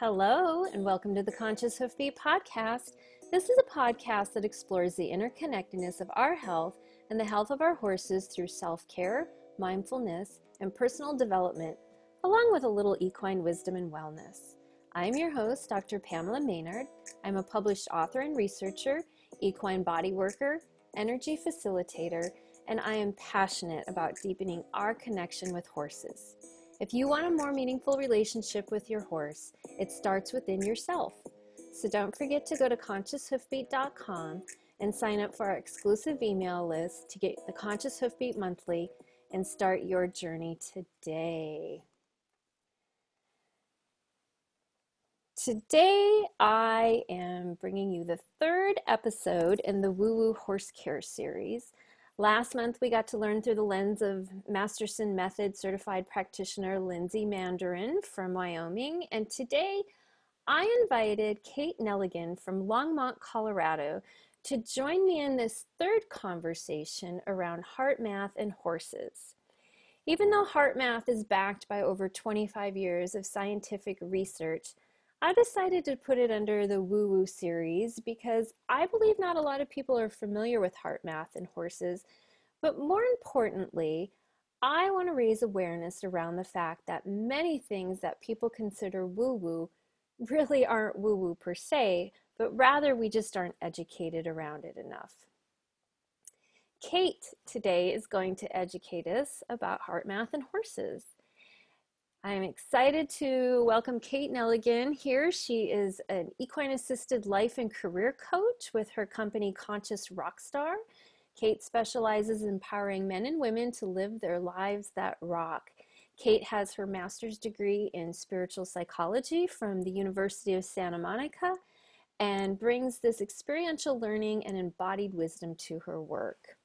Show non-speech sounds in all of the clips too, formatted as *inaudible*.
Hello, and welcome to the Conscious Hoofbeat podcast. This is a podcast that explores the interconnectedness of our health and the health of our horses through self care, mindfulness, and personal development, along with a little equine wisdom and wellness. I'm your host, Dr. Pamela Maynard. I'm a published author and researcher, equine body worker, energy facilitator, and I am passionate about deepening our connection with horses. If you want a more meaningful relationship with your horse, it starts within yourself. So don't forget to go to conscioushoofbeat.com and sign up for our exclusive email list to get the Conscious Hoofbeat Monthly and start your journey today. Today, I am bringing you the third episode in the Woo Woo Horse Care series. Last month, we got to learn through the lens of Masterson Method certified practitioner Lindsay Mandarin from Wyoming. And today, I invited Kate Neligan from Longmont, Colorado, to join me in this third conversation around heart math and horses. Even though heart math is backed by over 25 years of scientific research, I decided to put it under the woo woo series because I believe not a lot of people are familiar with heart math and horses. But more importantly, I want to raise awareness around the fact that many things that people consider woo woo really aren't woo woo per se, but rather we just aren't educated around it enough. Kate today is going to educate us about heart math and horses. I'm excited to welcome Kate Neligan here. She is an equine assisted life and career coach with her company Conscious Rockstar. Kate specializes in empowering men and women to live their lives that rock. Kate has her master's degree in spiritual psychology from the University of Santa Monica and brings this experiential learning and embodied wisdom to her work.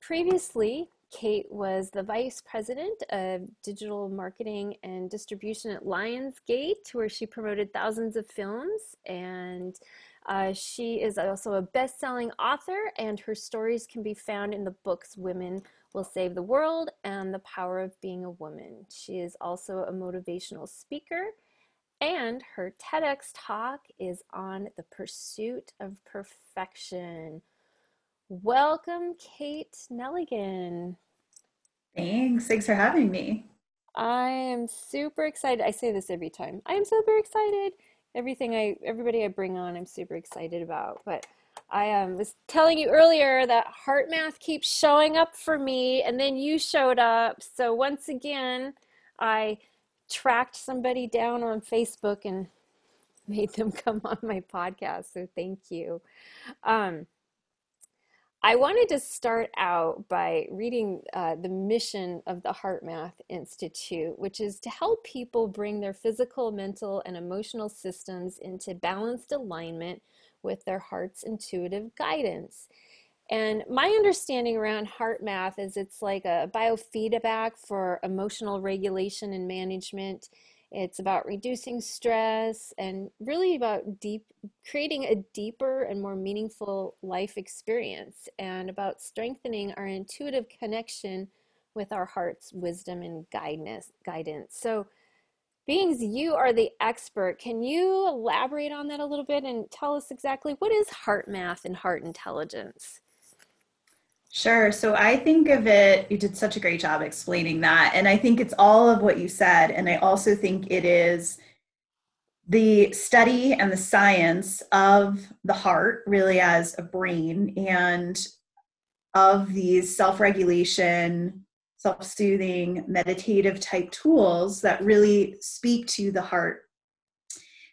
Previously, Kate was the vice president of digital marketing and distribution at Lionsgate, where she promoted thousands of films. And uh, she is also a best selling author, and her stories can be found in the books Women Will Save the World and The Power of Being a Woman. She is also a motivational speaker, and her TEDx talk is on the pursuit of perfection. Welcome, Kate Neligan. Thanks. Thanks for having me. I am super excited. I say this every time. I am super excited. Everything I, everybody I bring on, I'm super excited about. But I um, was telling you earlier that HeartMath keeps showing up for me, and then you showed up. So once again, I tracked somebody down on Facebook and *laughs* made them come on my podcast. So thank you. Um, I wanted to start out by reading uh, the mission of the HeartMath Institute, which is to help people bring their physical, mental, and emotional systems into balanced alignment with their heart's intuitive guidance. And my understanding around HeartMath is it's like a biofeedback for emotional regulation and management it's about reducing stress and really about deep creating a deeper and more meaningful life experience and about strengthening our intuitive connection with our heart's wisdom and guidance guidance. So beings you are the expert can you elaborate on that a little bit and tell us exactly what is heart math and heart intelligence Sure. So I think of it, you did such a great job explaining that. And I think it's all of what you said. And I also think it is the study and the science of the heart, really as a brain, and of these self regulation, self soothing, meditative type tools that really speak to the heart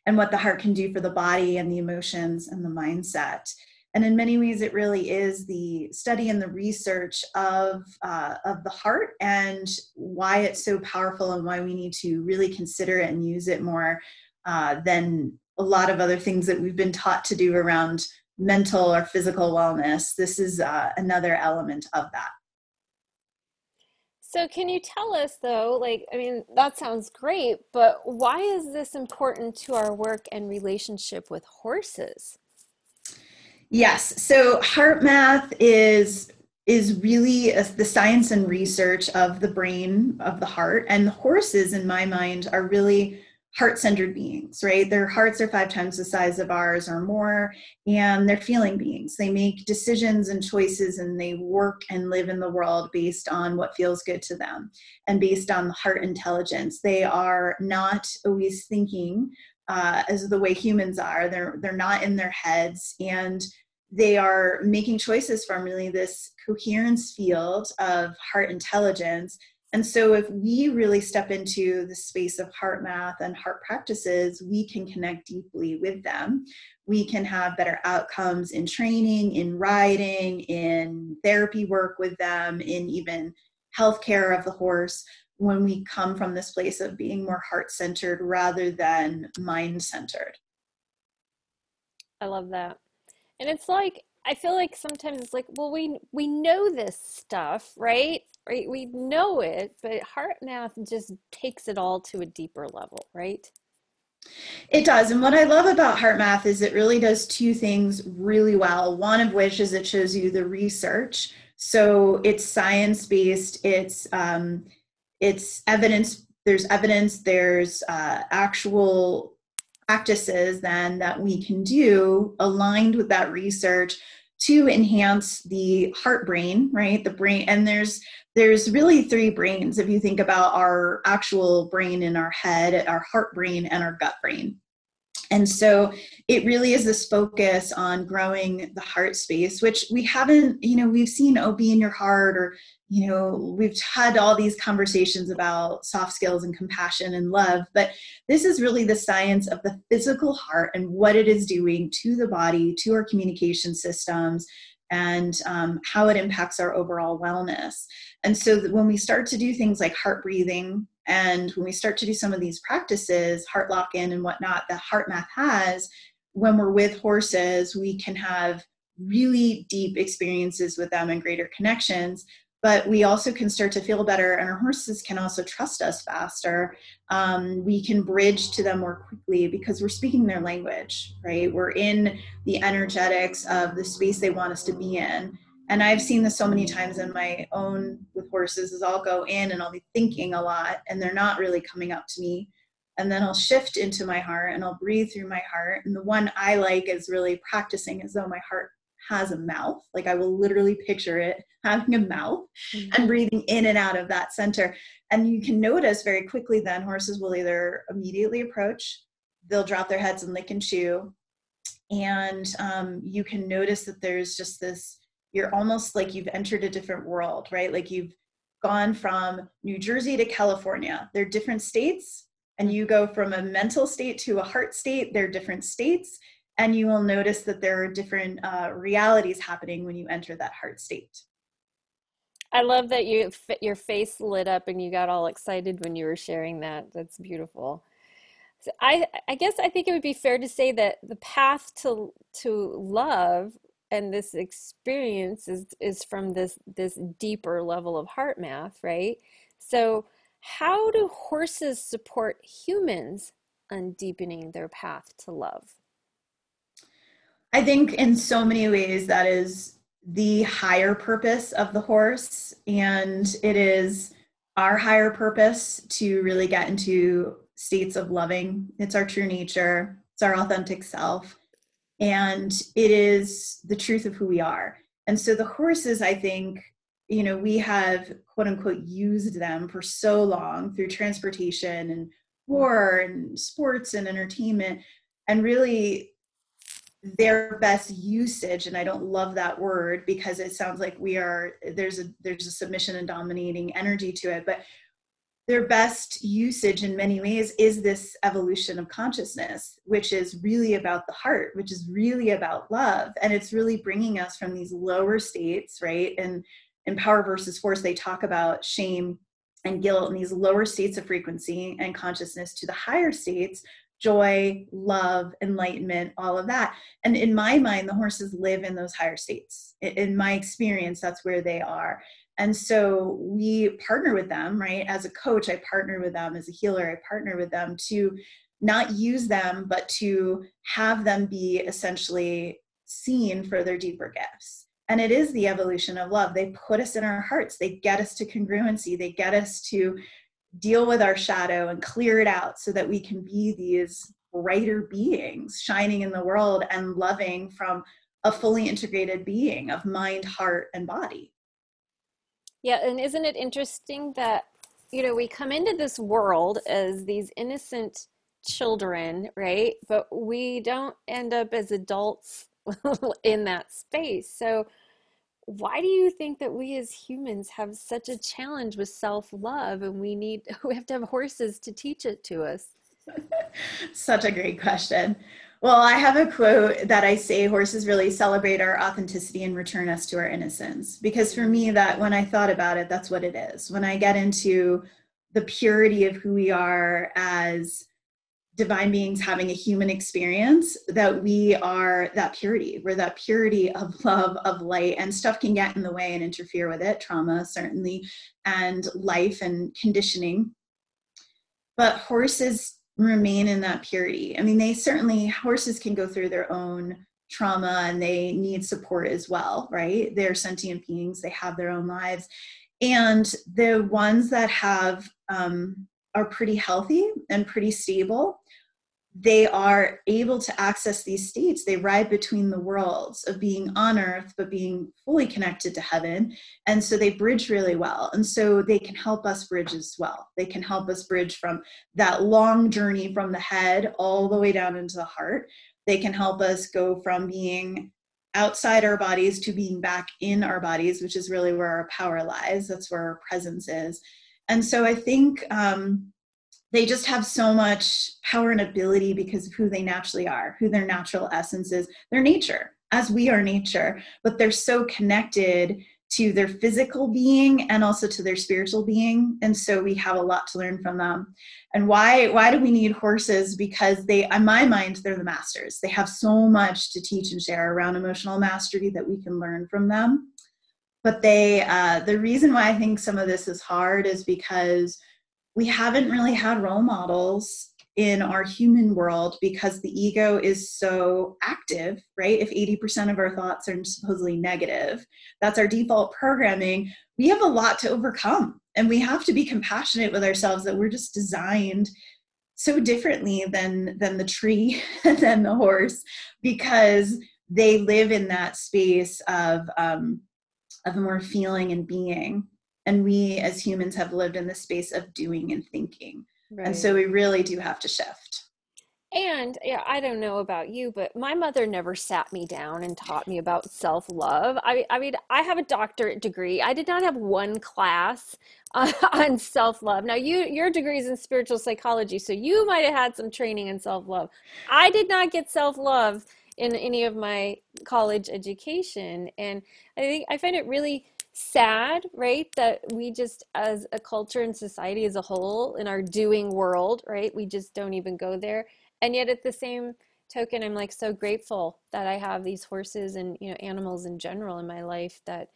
and what the heart can do for the body and the emotions and the mindset and in many ways it really is the study and the research of uh, of the heart and why it's so powerful and why we need to really consider it and use it more uh, than a lot of other things that we've been taught to do around mental or physical wellness. This is uh, another element of that. So can you tell us though like i mean that sounds great but why is this important to our work and relationship with horses Yes. So heart math is is really a, the science and research of the brain of the heart. And the horses in my mind are really heart-centered beings right? Their hearts are five times the size of ours or more and they're feeling beings. They make decisions and choices and they work and live in the world based on what feels good to them and based on heart intelligence. They are not always thinking uh, as the way humans are they're they're not in their heads and they are making choices from really this coherence field of heart intelligence. And so, if we really step into the space of heart math and heart practices, we can connect deeply with them. We can have better outcomes in training, in riding, in therapy work with them, in even healthcare of the horse when we come from this place of being more heart centered rather than mind centered. I love that and it's like i feel like sometimes it's like well we we know this stuff right right we know it but heart math just takes it all to a deeper level right it does. And what I love about heart math is it really does two things really well. One of which is it shows you the research. So it's science based, it's, um, it's evidence, there's evidence, there's uh, actual practices then that we can do aligned with that research to enhance the heart brain right? The brain and there's there's really three brains if you think about our actual brain in our head our heart brain and our gut brain. And so it really is this focus on growing the heart space which we haven't you know we've seen OB in your heart or you know we've had all these conversations about soft skills and compassion and love but this is really the science of the physical heart and what it is doing to the body to our communication systems and um, how it impacts our overall wellness. And so when we start to do things like heart breathing and when we start to do some of these practices heart lock in and whatnot that HeartMath has when we're with horses we can have really deep experiences with them and greater connections but we also can start to feel better and our horses can also trust us faster. Um, we can bridge to them more quickly because we're speaking their language right? We're in the energetics of the space they want us to be in. And i've seen this so many times in my own with horses is i'll go in and i'll be thinking a lot and they're not really coming up to me. And then i'll shift into my heart and i'll breathe through my heart. And the one i like is really practicing as though my heart has a mouth. Like I will literally picture it having a mouth mm-hmm. and breathing in and out of that center. And you can notice very quickly then horses will either immediately approach, they'll drop their heads and lick and chew. And um, you can notice that there's just this, you're almost like you've entered a different world, right? Like you've gone from New Jersey to California. They're different states, and you go from a mental state to a heart state. They're different states and you will notice that there are different uh, realities happening when you enter that heart state. I love that you your face lit up and you got all excited when you were sharing that. That's beautiful. So I I guess I think it would be fair to say that the path to to love and this experience is is from this this deeper level of heart math, right? So how do horses support humans on deepening their path to love? I think in so many ways that is the higher purpose of the horse. And it is our higher purpose to really get into states of loving. It's our true nature, it's our authentic self. And it is the truth of who we are. And so the horses, I think, you know, we have quote unquote used them for so long through transportation and war and sports and entertainment. And really, their best usage and i don't love that word because it sounds like we are there's a there's a submission and dominating energy to it but their best usage in many ways is this evolution of consciousness which is really about the heart which is really about love and it's really bringing us from these lower states right? And in power versus force they talk about shame and guilt and these lower states of frequency and consciousness to the higher states joy, love, enlightenment, all of that. And in my mind, the horses live in those higher states. In my experience, that's where they are. And so we partner with them, right? As a coach, I partner with them. As a healer, I partner with them to not use them, but to have them be essentially seen for their deeper gifts. And it is the evolution of love. They put us in our hearts, they get us to congruency, they get us to deal with our shadow and clear it out so that we can be these brighter beings shining in the world and loving from a fully integrated being of mind, heart, and body. Yeah, and isn't it interesting that, you know, we come into this world as these innocent children, right? But we don't end up as adults *laughs* in that space. So, why do you think that we as humans have such a challenge with self-love and we need *laughs* we have to have horses to teach it to us? *laughs* such a great question. Well, I have a quote that I say horses really celebrate our authenticity and return us to our innocence. Because for me, that when I thought about it, that's what it is. When I get into the purity of who we are as divine beings having a human experience, that we are that purity. We're that purity of *laughs* love, of light, and stuff can get in the way and interfere with it, trauma certainly, and life and conditioning. But horses remain in that purity. I mean, they certainly, horses can go through their own trauma and they need support as well, right? They're sentient beings, they have their own lives. And the ones that have, um, are pretty healthy and pretty stable they are able to access these states. They ride between the worlds of being on earth, but being fully connected to heaven. And so they bridge really well. And so they can help us bridge as well. They can help us bridge from that long journey from the head all the way down into the heart. They can help us go from being outside our bodies to being back in our bodies, which is really where our power lies. That's where our presence is. And so I think, um, they just have so much power and ability because of who they naturally are, who their natural essence is, their nature, as we are nature, but they're so connected to their physical being and also to their spiritual being and so we have a lot to learn from them. And why why do we need horses? Because they in my mind they're the masters. They have so much to teach and share around emotional mastery that we can learn from them. But they uh, the reason why i think some of this is hard is because we haven't really had role models in our human world because the ego is so active, right? If 80% of our thoughts are supposedly negative, that's our default programming. We have a lot to overcome and we have to be compassionate with ourselves that we're just designed so differently than than the tree and *laughs* than the horse because they live in that space of um, of more feeling and being and we as humans have lived in the space of doing and thinking. Right. and so we really do have to shift. And yeah i don't know about you but my mother never sat me down and taught me about self-love. I, I mean i have a doctorate degree. I did not have one class on, *laughs* on self-love. Now you your degree is in spiritual psychology so you might have had some training in self-love. I did not get self-love in any of my college education and i think i find it really sad, right? That we just, as a culture and society as a whole, in our doing world, right, we just don't even go there. And yet, at the same token, I'm like so grateful that I have these horses and you know animals in general in my life that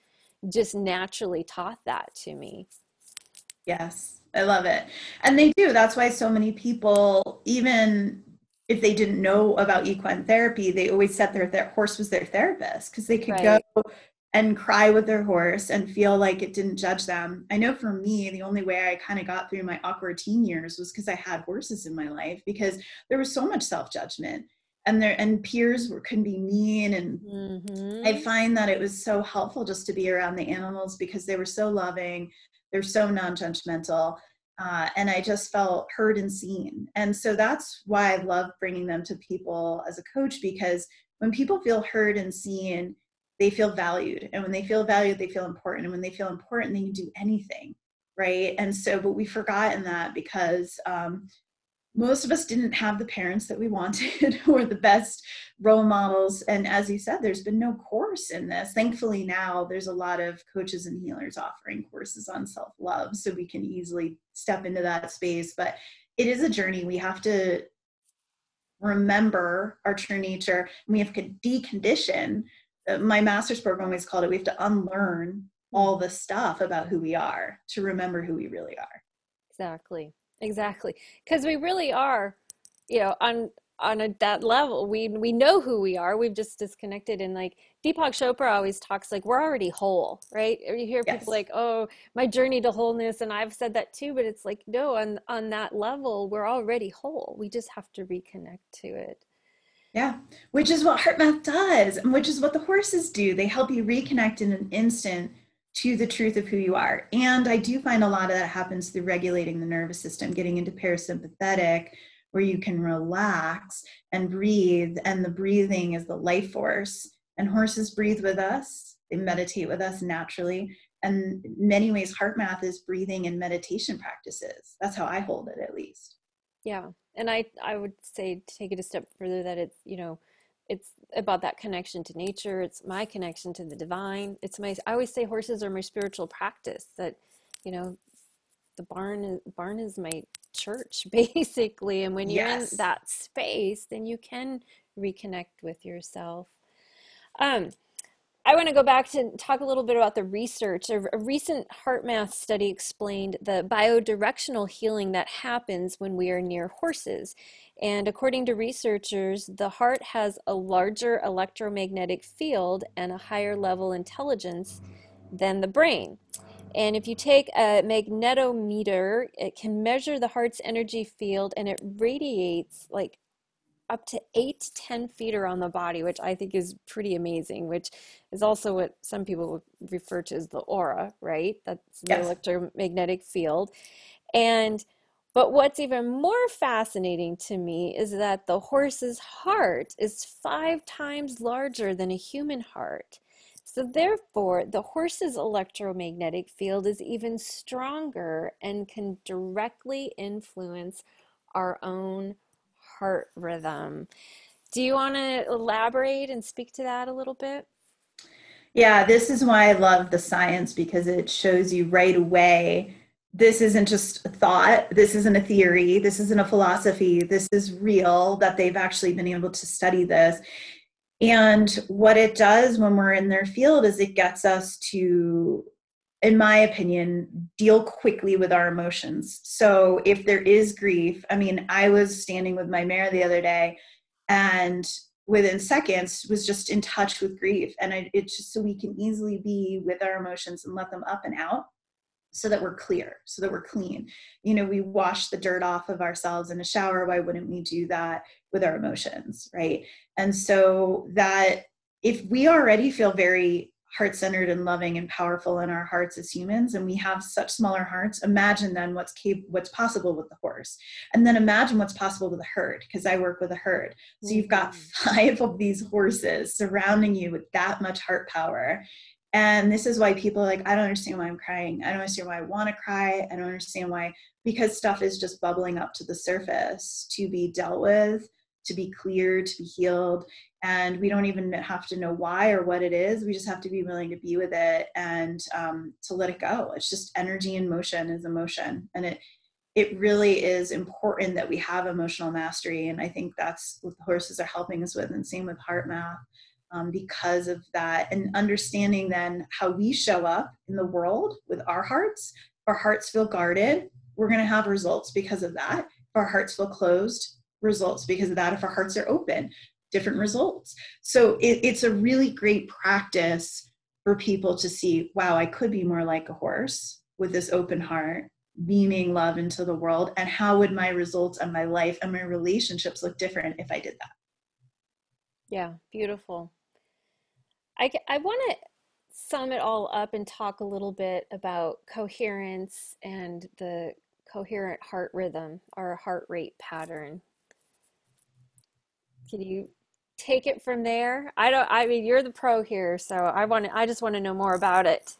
just naturally taught that to me. Yes, I love it. And they do. That's why so many people, even if they didn't know about equine therapy, they always said their, their horse was their therapist because they could right. go and cry with their horse and feel like it didn't judge them. I know for me, the only way I kind of got through my awkward teen years was because I had horses in my life because there was so much self judgment and there and peers were can be mean and mm-hmm. I find that it was so helpful just to be around the animals because they were so loving, they're so non-judgmental. Uh, and I just felt heard and seen. And so that's why I love bringing them to people as a coach because when people feel heard and seen, they feel valued and when they feel valued they feel important and when they feel important they can do anything right? And so but we've forgotten that because um, most of us didn't have the parents that we wanted *laughs* or the best role models and as you said there's been no course in this. Thankfully now there's a lot of coaches and healers offering courses on self-love so we can easily step into that space but it is a journey. We have to remember our true nature and we have to decondition Uh, my master's program always called it we have to unlearn all the stuff about who we are to remember who we really are exactly exactly because we really are you know on on a, that level we we know who we are we've just disconnected and like Deepak Chopra always talks like we're already whole, right? You hear people yes. like, "Oh, my journey to wholeness," and I've said that too. But it's like, no, on on that level, we're already whole. We just have to reconnect to it. Yeah, which is what heart math does, and which is what the horses do. They help you reconnect in an instant to the truth of who you are. And I do find a lot of that happens through regulating the nervous system, getting into parasympathetic, where you can relax and breathe. And the breathing is the life force. And horses breathe with us, they meditate with us naturally. And many ways, heart math is breathing and meditation practices. That's how I hold it, at least. Yeah. And I, I would say, take it a step further that it's, you know, it's about that connection to nature it's my connection to the divine it's my i always say horses are my spiritual practice that you know the barn is barn is my church *laughs* basically and when you're yes. in that space then you can reconnect with yourself um I want to go back to talk a little bit about the research. A, recent HeartMath study explained the biodirectional healing that happens when we are near horses. And according to researchers, the heart has a larger electromagnetic field and a higher level intelligence than the brain. And if you take a magnetometer, it can measure the heart's energy field and it radiates like up to eight to 10 feet around the body, which I think is pretty amazing, which is also what some people refer to as the aura, right? That's the yes. electromagnetic field. And but what's even more fascinating to me is that the horse's heart is five times larger than a human heart. So, therefore, the horse's electromagnetic field is even stronger and can directly influence our own heart rhythm. Do you want to elaborate and speak to that a little bit? Yeah, this is why I love the science because it shows you right away this isn't just a thought, this isn't a theory, this isn't a philosophy, this is real that they've actually been able to study this. And what it does when we're in their field is it gets us to, in my opinion, deal quickly with our emotions. So if there is grief, I mean, I was standing with my mare the other day and within seconds was just in touch with grief. And I, it's just so we can easily be with our emotions and let them up and out so that we're clear, so that we're clean. You know, we wash the dirt off of ourselves in a shower. Why wouldn't we do that with our emotions, right? And so that if we already feel very heart centered and loving and powerful in our hearts as humans and we have such smaller hearts imagine then what's cap- what's possible with the horse and then imagine what's possible with a herd because i work with a herd so you've got mm-hmm. five of these horses surrounding you with that much heart power and this is why people are like, I don't understand why I'm crying. I don't understand why I want to cry. I don't understand why, because stuff is just bubbling up to the surface to be dealt with, to be cleared, to be healed. And we don't even have to know why or what it is. We just have to be willing to be with it and um, to let it go. It's just energy and motion is emotion. And it, it really is important that we have emotional mastery. And I think that's what the horses are helping us with, and same with HeartMath um, because of that and understanding then how we show up in the world with our hearts if our hearts feel guarded we're going to have results because of that if our hearts feel closed results because of that if our hearts are open different results. So it, it's a really great practice for people to see wow i could be more like a horse with this open heart beaming love into the world and how would my results and my life and my relationships look different if i did that? Yeah beautiful. I, I want to sum it all up and talk a little bit about coherence and the coherent heart rhythm or heart rate pattern. Can you take it from there? I don't I mean you're the pro here, so I want I just want to know more about it.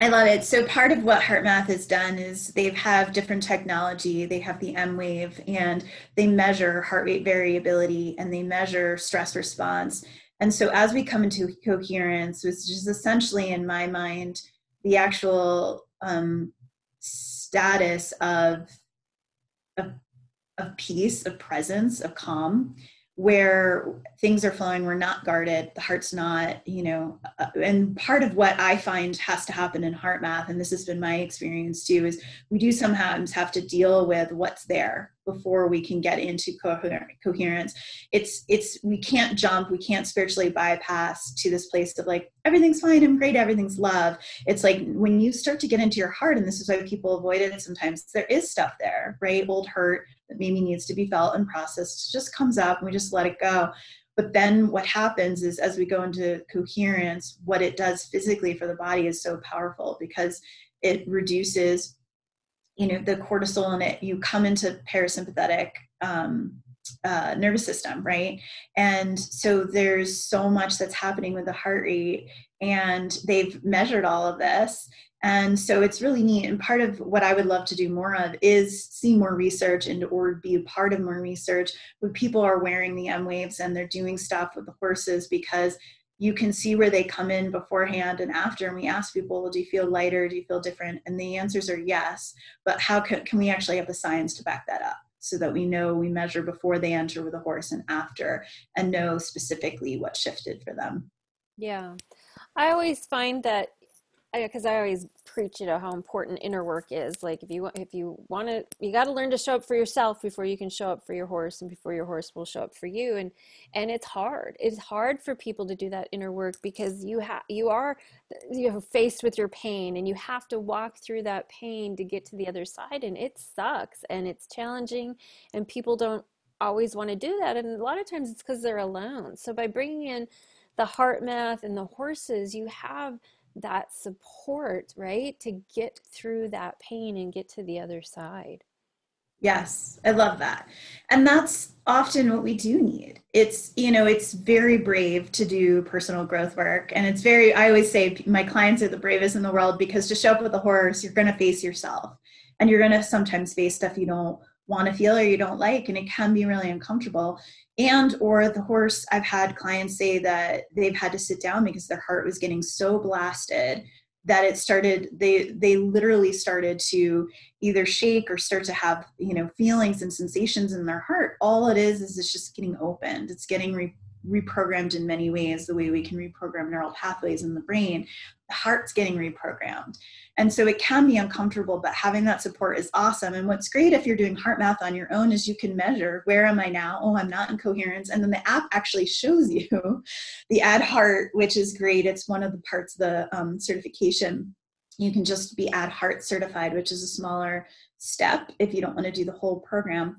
I love it. So part of what HeartMath has done is they have different technology. They have the emWave and they measure heart rate variability and they measure stress response and so as we come into coherence, which is essentially in my mind the actual um, status of, of, of peace, of presence, of calm, where things are flowing, we're not guarded, the heart's not, you know, uh, and part of what I find has to happen in heart math and this has been my experience too, is we do sometimes have to deal with what's there before we can get into coherence. It's it's we can't jump we can't spiritually bypass to this place of like everything's fine i'm great everything's love. It's like when you start to get into your heart and this is why people avoid it sometimes there is stuff there right? Old hurt that maybe needs to be felt and processed just comes up and we just let it go. But then what happens is as we go into coherence what it does physically for the body is so powerful because it reduces you know the cortisol in it you come into parasympathetic um, uh, nervous system right? And so there's so much that's happening with the heart rate and they've measured all of this. And so it's really neat. And part of what i would love to do more of is see more research and or be a part of more research. Where people are wearing the emWaves and they're doing stuff with the horses because you can see where they come in beforehand and after and we ask people well, do you feel lighter? Do you feel different? And the answers are yes but how can, can we actually have the science to back that up so that we know we measure before they enter with a horse and after and know specifically what shifted for them? Yeah. I always find that Oh, because I, I, always preach you know how important inner work is. Like if you if you want to you got to learn to show up for yourself before you can show up for your horse and before your horse will show up for you and and it's hard. It's hard for people to do that inner work because you have you are you know faced with your pain and you have to walk through that pain to get to the other side and it sucks and it's challenging and people don't always want to do that and a lot of times it's because they're alone. So by bringing in the heart math and the horses you have that support, right? To get through that pain and get to the other side. Yes, I love that. And that's often what we do need. It's, you know, it's very brave to do personal growth work. And it's very, I always say my clients are the bravest in the world because to show up with a horse, you're going to face yourself and you're going to sometimes face stuff you don't want to feel or you don't like. And it can be really uncomfortable. And or the horse i've had clients say that they've had to sit down because their heart was getting so blasted that it started they they literally started to either shake or start to have you know feelings and sensations in their heart. All it is is it's just getting opened. It's getting re- reprogrammed in many ways the way we can reprogram neural pathways in the brain the heart's getting reprogrammed. And so it can be uncomfortable but having that support is awesome. And what's great if you're doing heart math on your own is you can measure where am i now? Oh i'm not in coherence. And then the app actually shows you *laughs* the add heart which is great. It's one of the parts of the um, certification. You can just be add heart certified which is a smaller step if you don't want to do the whole program.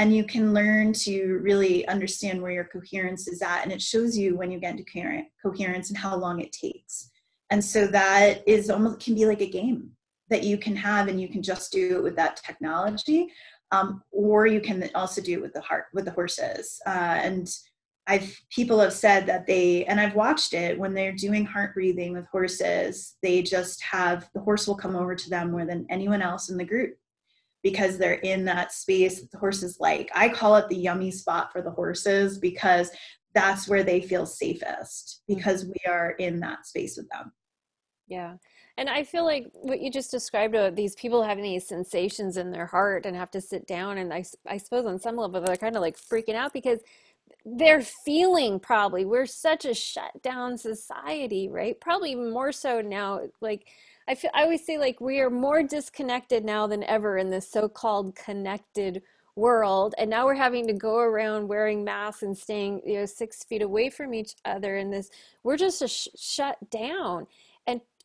And you can learn to really understand where your coherence is at and it shows you when you get into coherence and how long it takes and so that is almost can be like a game that you can have and you can just do it with that technology um, or you can also do it with the heart with the horses uh, and I've people have said that they and I've watched it when they're doing heart breathing with horses they just have the horse will come over to them more than anyone else in the group because they're in that space that the horses like. I call it the yummy spot for the horses because that's where they feel safest mm. because we are in that space with them. Yeah. And I feel like what you just described about these people having these sensations in their heart and have to sit down. And I, I suppose on some level, they're kind of like freaking out because they're feeling probably we're such a shut down society, right? Probably more so now. Like, I feel I always say like we are more disconnected now than ever in this so-called connected world and now we're having to go around wearing masks and staying you know six feet away from each other in this we're just sh- shut down and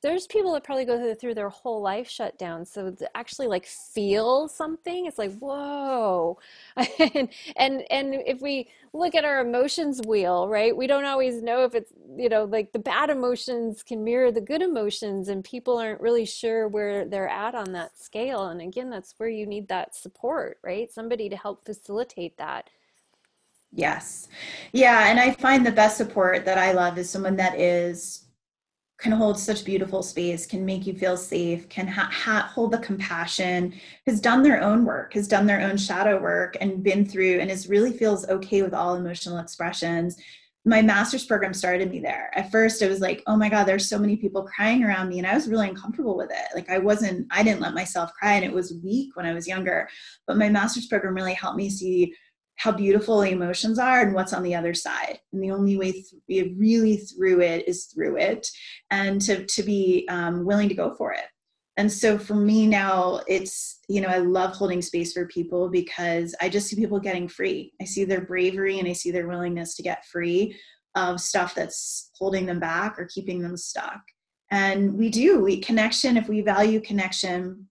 there's people that probably go through their whole life shut down so to actually like feel something it's like whoa *laughs* and, and and if we look at our emotions wheel right we don't always know if it's you know like the bad emotions can mirror the good emotions and people aren't really sure where they're at on that scale and again that's where you need that support right somebody to help facilitate that Yes. Yeah. And I find the best support that I love is someone that is can hold such beautiful space, can make you feel safe, can ha- ha- hold the compassion, has done their own work, has done their own shadow work, and been through, and is really feels okay with all emotional expressions. My master's program started me there. At first, I was like, oh my God, there's so many people crying around me. And I was really uncomfortable with it. Like, I wasn't, I didn't let myself cry, and it was weak when I was younger. But my master's program really helped me see how beautiful the emotions are and what's on the other side. And the only way th- really through it is through it and to, to be um, willing to go for it. and so for me now it's you know i love holding space for people because i just see people getting free i see their bravery and i see their willingness to get free of stuff that's holding them back or keeping them stuck and we do we connection if we value connection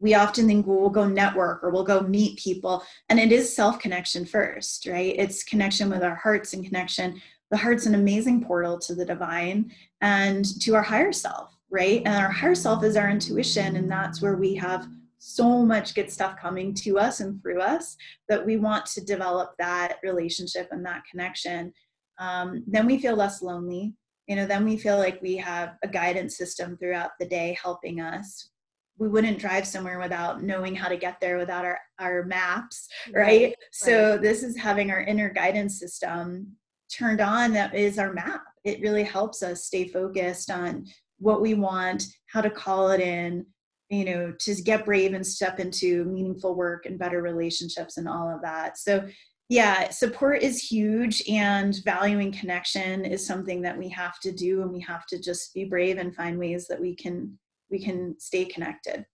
we often think well, we'll go network or we'll go meet people and it is self connection first right it's connection with our hearts and connection the heart's an amazing portal to the divine and to our higher self right? And our higher self is our intuition, and that's where we have so much good stuff coming to us and through us that we want to develop that relationship and that connection. Um, then we feel less lonely. You know, then we feel like we have a guidance system throughout the day helping us. We wouldn't drive somewhere without knowing how to get there without our, our maps, right? right? So, right. this is having our inner guidance system turned on that is our map. It really helps us stay focused on what we want, how to call it in, you know, to get brave and step into meaningful work and better relationships and all of that. So, yeah, support is huge, and valuing connection is something that we have to do, and we have to just be brave and find ways that we can we can stay connected.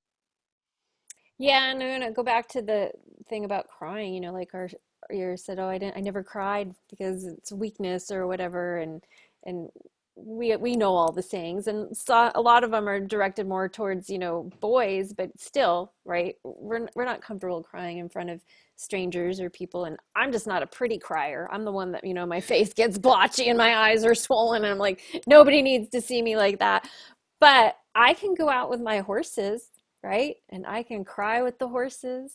Yeah, and I'm gonna go back to the thing about crying. You know, like our ear said, "Oh, I didn't, I never cried because it's weakness or whatever," and and we we know all the sayings and so a lot of them are directed more towards you know boys but still right we're we're not comfortable crying in front of strangers or people and I'm just not a pretty crier I'm the one that you know my *laughs* face gets blotchy and my eyes are swollen and I'm like nobody needs to see me like that but I can go out with my horses right and I can cry with the horses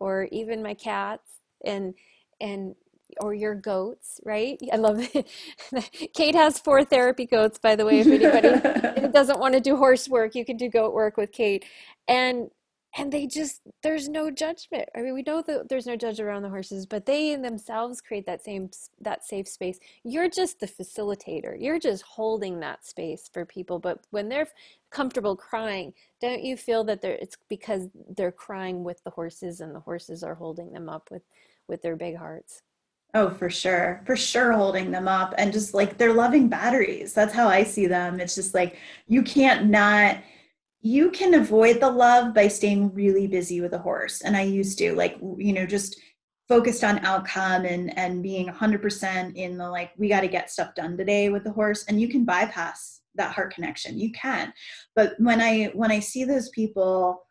or even my cats and and or your goats, right? I love *laughs* it. Kate has four therapy goats, by the way. If anybody *laughs* doesn't want to do horse work, you can do goat work with Kate. And and they just there's no judgment. I mean, we know that there's no judge around the horses, but they themselves create that same that safe space. You're just the facilitator. You're just holding that space for people. But when they're comfortable crying, don't you feel that they're it's because they're crying with the horses and the horses are holding them up with with their big hearts? Oh, for sure. For sure, holding them up and just like they're loving batteries. That's how I see them. It's just like you can't not, you can avoid the love by staying really busy with a horse. And I used to, like, you know, just focused on outcome and and being 100% in the like we got to get stuff done today with the horse. And you can bypass that heart connection. You can. But when i when i see those people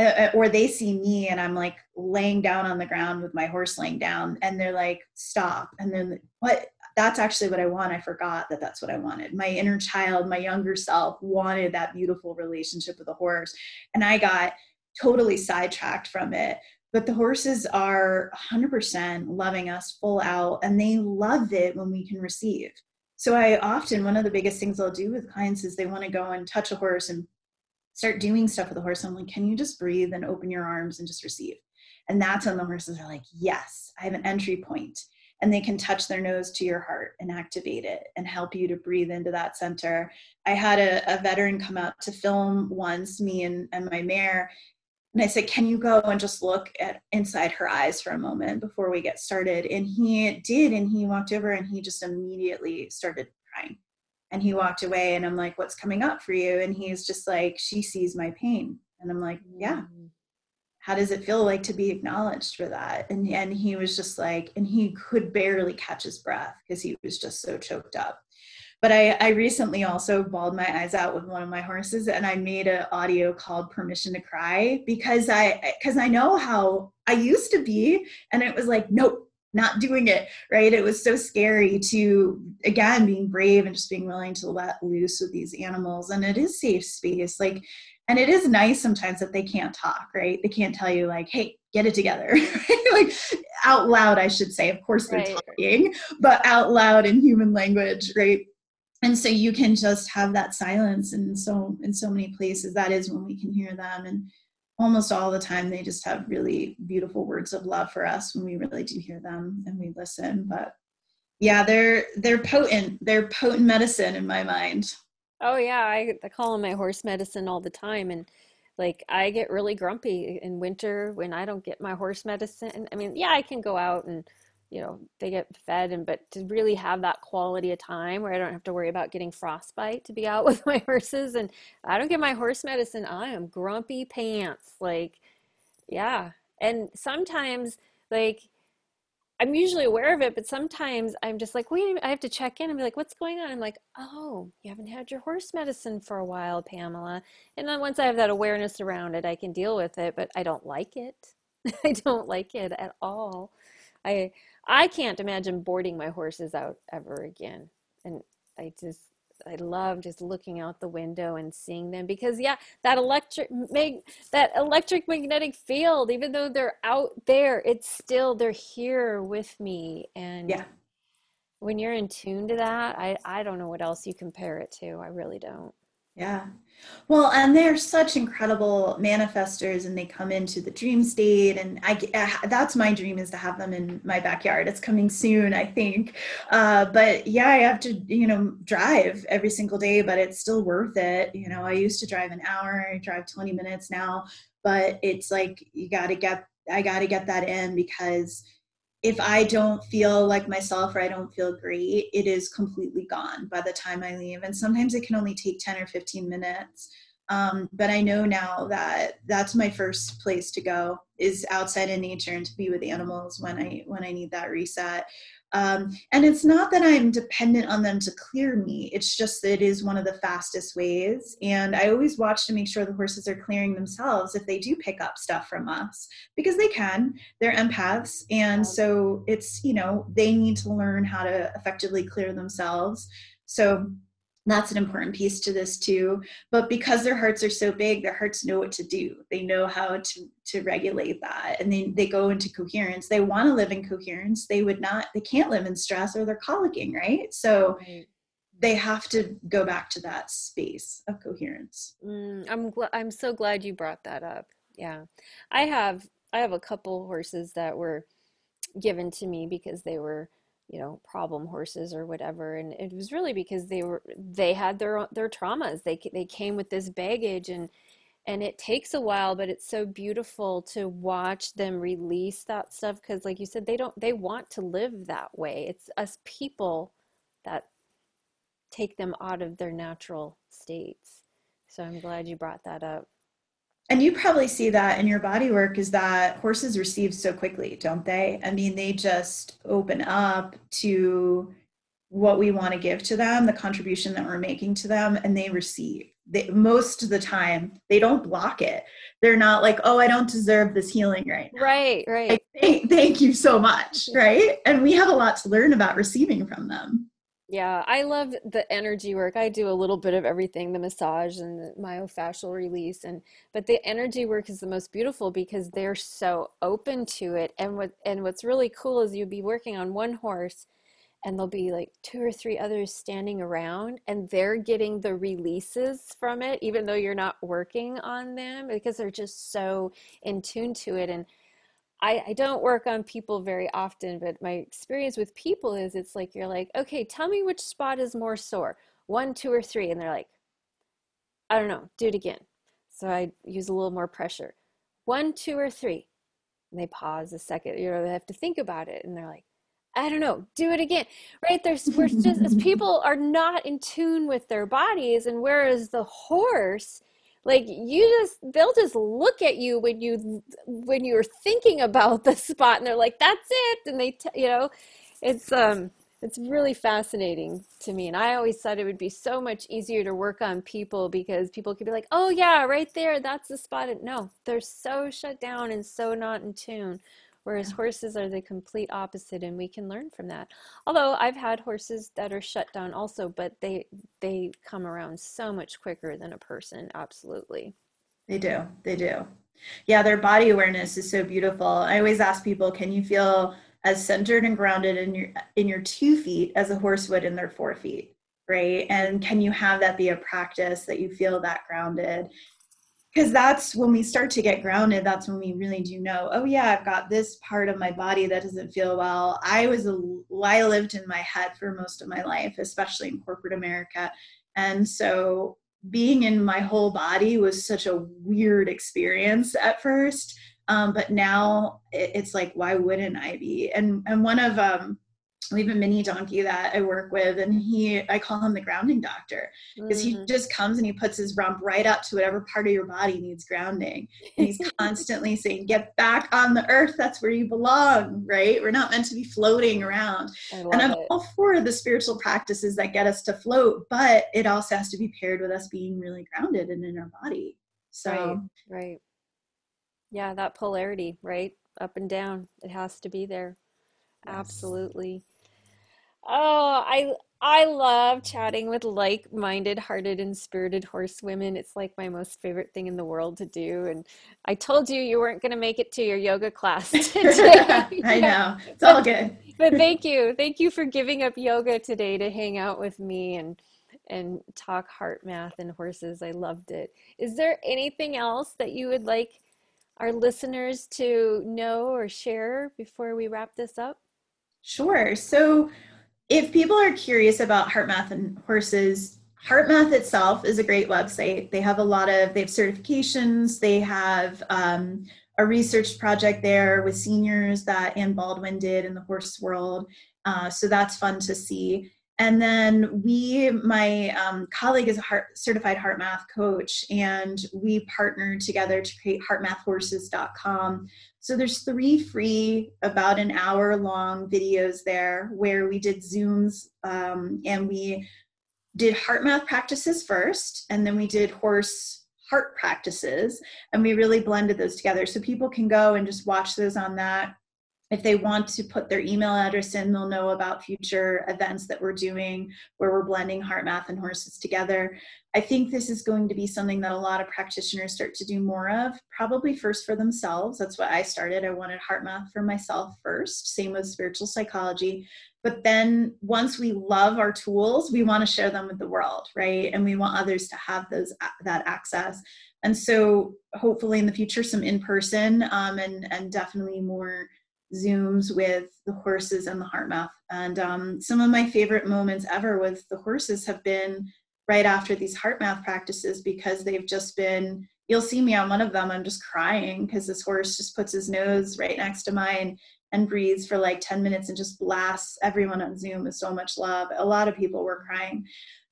uh, or they see me and I'm like laying down on the ground with my horse laying down and they're like stop. And then what that's actually what I want I forgot that that's what I wanted my inner child my younger self wanted that beautiful relationship with a horse and I got totally sidetracked from it but the horses are 100% loving us full out and they love it when we can receive so I often one of the biggest things I'll do with clients is they want to go and touch a horse and start doing stuff with the horse. I'm like, can you just breathe and open your arms and just receive? And that's when the horses are like, yes, I have an entry point. And they can touch their nose to your heart and activate it and help you to breathe into that center. I had a, a veteran come out to film once, me and, and my mare. And I said, Can you go and just look at inside her eyes for a moment before we get started? And he did. And he walked over and he just immediately started crying and he walked away and i'm like what's coming up for you and he's just like she sees my pain and i'm like yeah mm. How does it feel like to be acknowledged for that? And and he was just like and he could barely catch his breath because he was just so choked up. But I, I recently also bawled my eyes out with one of my horses and i made an audio called permission to cry because i because i know how i used to be and it was like nope not doing it right? It was so scary to again being brave and just being willing to let loose with these animals and it is safe space. Like and it is nice sometimes that they can't talk right? They can't tell you like hey get it together. *laughs* Like out loud i should say. Of course they're right. talking but out loud in human language right? And so you can just have that silence and so in so many places. That is when we can hear them. And almost all the time they just have really beautiful words of love for us when we really do hear them and we listen. But yeah they're they're potent. They're potent medicine in my mind oh yeah i, I call them my horse medicine all the time and like i get really grumpy in winter when i don't get my horse medicine i mean yeah i can go out and you know they get fed and but to really have that quality of time where i don't have to worry about getting frostbite to be out *laughs* with my horses and i don't get my horse medicine i am grumpy pants like yeah and sometimes like i'm usually aware of it but sometimes i'm just like wait i have to check in and be like what's going on? I'm like oh you haven't had your horse medicine for a while pamela. And then once i have that awareness around it i can deal with it but i don't like it. *laughs* I don't like it at all. I I can't imagine boarding my horses out ever again. And I just I love just looking out the window and seeing them because yeah, that electric mag, that electric magnetic field, even though they're out there, it's still they're here with me. And yeah. when you're in tune to that, I I don't know what else you compare it to. I really don't. Yeah. Well, and they're such incredible manifestors and they come into the dream state. And I, uh, that's my dream is to have them in my backyard. It's coming soon, I think. Uh, but yeah, I have to, you know, drive every single day, but it's still worth it. You know, I used to drive an hour, I drive 20 minutes now, but it's like, you got to get, I got to get that in because if I don't feel like myself or I don't feel great, it is completely gone by the time I leave. And sometimes it can only take 10 or 15 minutes. Um, but I know now that that's my first place to go is outside in nature and to be with animals when I when I need that reset. Um, and it's not that I'm dependent on them to clear me, it's just that it is one of the fastest ways. And I always watch to make sure the horses are clearing themselves if they do pick up stuff from us, because they can. They're empaths. And so it's, you know, they need to learn how to effectively clear themselves. So that's an important piece to this too. But because their hearts are so big their hearts know what to do. They know how to to regulate that. And then they go into coherence. They want to live in coherence. They would not they can't live in stress or they're colicking right? So right. they have to go back to that space of coherence. Mm, i'm gl- i'm so glad you brought that up. Yeah. I have i have a couple horses that were given to me because they were you know problem horses or whatever and it was really because they were they had their their traumas they they came with this baggage and and it takes a while but it's so beautiful to watch them release that stuff because like you said they don't they want to live that way. It's us people that take them out of their natural states. So i'm glad you brought that up and you probably see that in your body work is that horses receive so quickly, don't they? I mean, they just open up to what we want to give to them, the contribution that we're making to them, and they receive. They, most of the time, they don't block it. They're not like, "Oh, I don't deserve this healing right now." Right, right. Like, thank, thank you so much, right? And we have a lot to learn about receiving from them. Yeah, I love the energy work. I do a little bit of everything, the massage and the myofascial release and but the energy work is the most beautiful because they're so open to it. And what and what's really cool is you'd be working on one horse and there'll be like two or three others standing around and they're getting the releases from it even though you're not working on them because they're just so in tune to it and I, I don't work on people very often, but my experience with people is it's like you're like, okay, tell me which spot is more sore, one, two, or three. And they're like, I don't know, do it again. So I use a little more pressure. One, two, or three. And they pause a second, you know, they have to think about it. And they're like, I don't know, do it again. Right? There's we're just as *laughs* people are not in tune with their bodies, and whereas the horse like you just they'll just look at you when you when you're thinking about *laughs* the spot and they're like that's it and they t- you know? It's um it's really fascinating to me and i always thought it would be so much easier to work on people because people could be like oh yeah right there that's the spot no they're so shut down and so not in tune whereas horses are the complete opposite and we can learn from that. Although i've had horses that are shut down also but they they come around so much quicker than a person absolutely. They do they do. Yeah their body awareness is so beautiful. I always ask people can you feel as centered and grounded in your in your two feet as a horse would in their four feet? Right? And can you have that be a practice that you feel that grounded because that's when we start to get grounded that's when we really do know oh yeah i've got this part of my body that doesn't feel well i was a i lived in my head for most of my life especially in corporate america and so being in my whole body was such a weird experience at first Um, but now it, it's like, why wouldn't I be? And and one of um, we have a mini donkey that I work with, and he, I call him the grounding doctor because mm-hmm. he just comes and he puts his rump right up to whatever part of your body needs grounding. And he's *laughs* constantly saying, Get back on the earth. That's where you belong, right? We're not meant to be floating around. And I'm it. all for the spiritual practices that get us to float, but it also has to be paired with us being really grounded and in our body. So, right. right. Yeah, that polarity, right? Up and down. It has to be there. Yes. Absolutely. Oh, I I love chatting with like-minded, hearted, and spirited horsewomen. It's like my most favorite thing in the world to do. And I told you you weren't going to make it to your yoga class *laughs* *laughs* today. I know. *laughs* It's all good. but thank you. Thank you for giving up yoga today to hang out with me and and talk HeartMath and horses. I loved it. Is there anything else that you would like our listeners to know or share before we wrap this up? Sure. So if people are curious about HeartMath and horses, HeartMath itself is a great website. They have a lot of they have certifications. They have um, a research project there with seniors that Ann Baldwin did in the horse world. Uh, so that's fun to see. And then we, my um, colleague is a heart, certified HeartMath coach, and we partnered together to create heartmathhorses.com. So there's three free, about an hour long videos there where we did Zooms um, and we did HeartMath practices first, and then we did horse heart practices, and we really blended those together. So people can go and just watch those on that if they want to put their email address in, they'll know about future events that we're doing where we're blending HeartMath and horses together. I think this is going to be something that a lot of practitioners start to do more of, probably first for themselves. That's what I started. I wanted HeartMath for myself first, same with spiritual psychology. But then once we love our tools, we want to share them with the world, right? And we want others to have those that access. And so hopefully in the future, some in person um, and, and definitely more Zooms with the horses and the HeartMath. And um, some of my favorite moments ever with the horses have been right after these HeartMath practices because they've just been, you'll see me on one of them, I'm just crying because this horse just puts his nose right next to mine and breathes for like 10 minutes and just blasts everyone on Zoom with so much love. A lot of people were crying.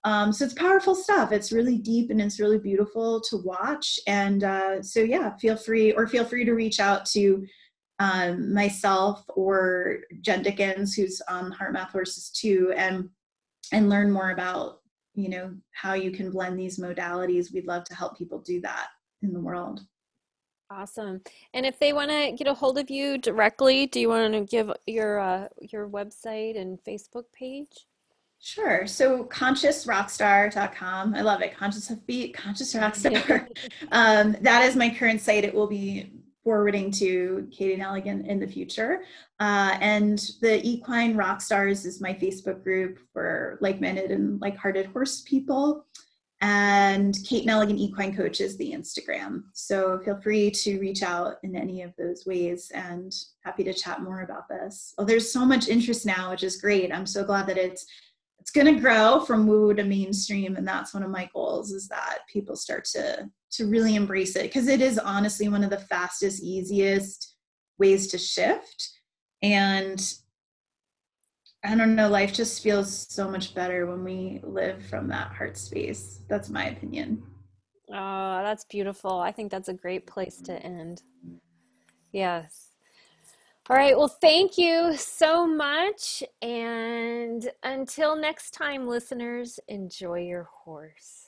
Um, so it's powerful stuff. It's really deep and it's really beautiful to watch. And uh, so, yeah, feel free or feel free to reach out to um, myself or Jen Dickens, who's on HeartMath Horses too, and and learn more about you know how you can blend these modalities. We'd love to help people do that in the world. Awesome. And if they want to get a hold of you directly, do you want to give your uh, your website and Facebook page? Sure. So consciousrockstar.com. I love it. Conscious Hoofbeat, conscious rockstar. *laughs* um, that is my current site. It will be forwarding to Katie Neligan in the future. Uh, and the Equine Rock Stars is my Facebook group for like-minded and like-hearted horse people. And Kate Neligan Equine Coach is the Instagram. So feel free to reach out in any of those ways and happy to chat more about this. Well, there's so much interest now, which is great. I'm so glad that it's it's going to grow from woo to mainstream and that's one of my goals is that people start to to really embrace it because it is honestly one of the fastest easiest ways to shift. And i don't know life just feels so much better when we live from that heart space. That's my opinion. Oh that's beautiful. I think that's a great place to end. Yes all right. Well, thank you so much. And until next time, listeners, enjoy your horse.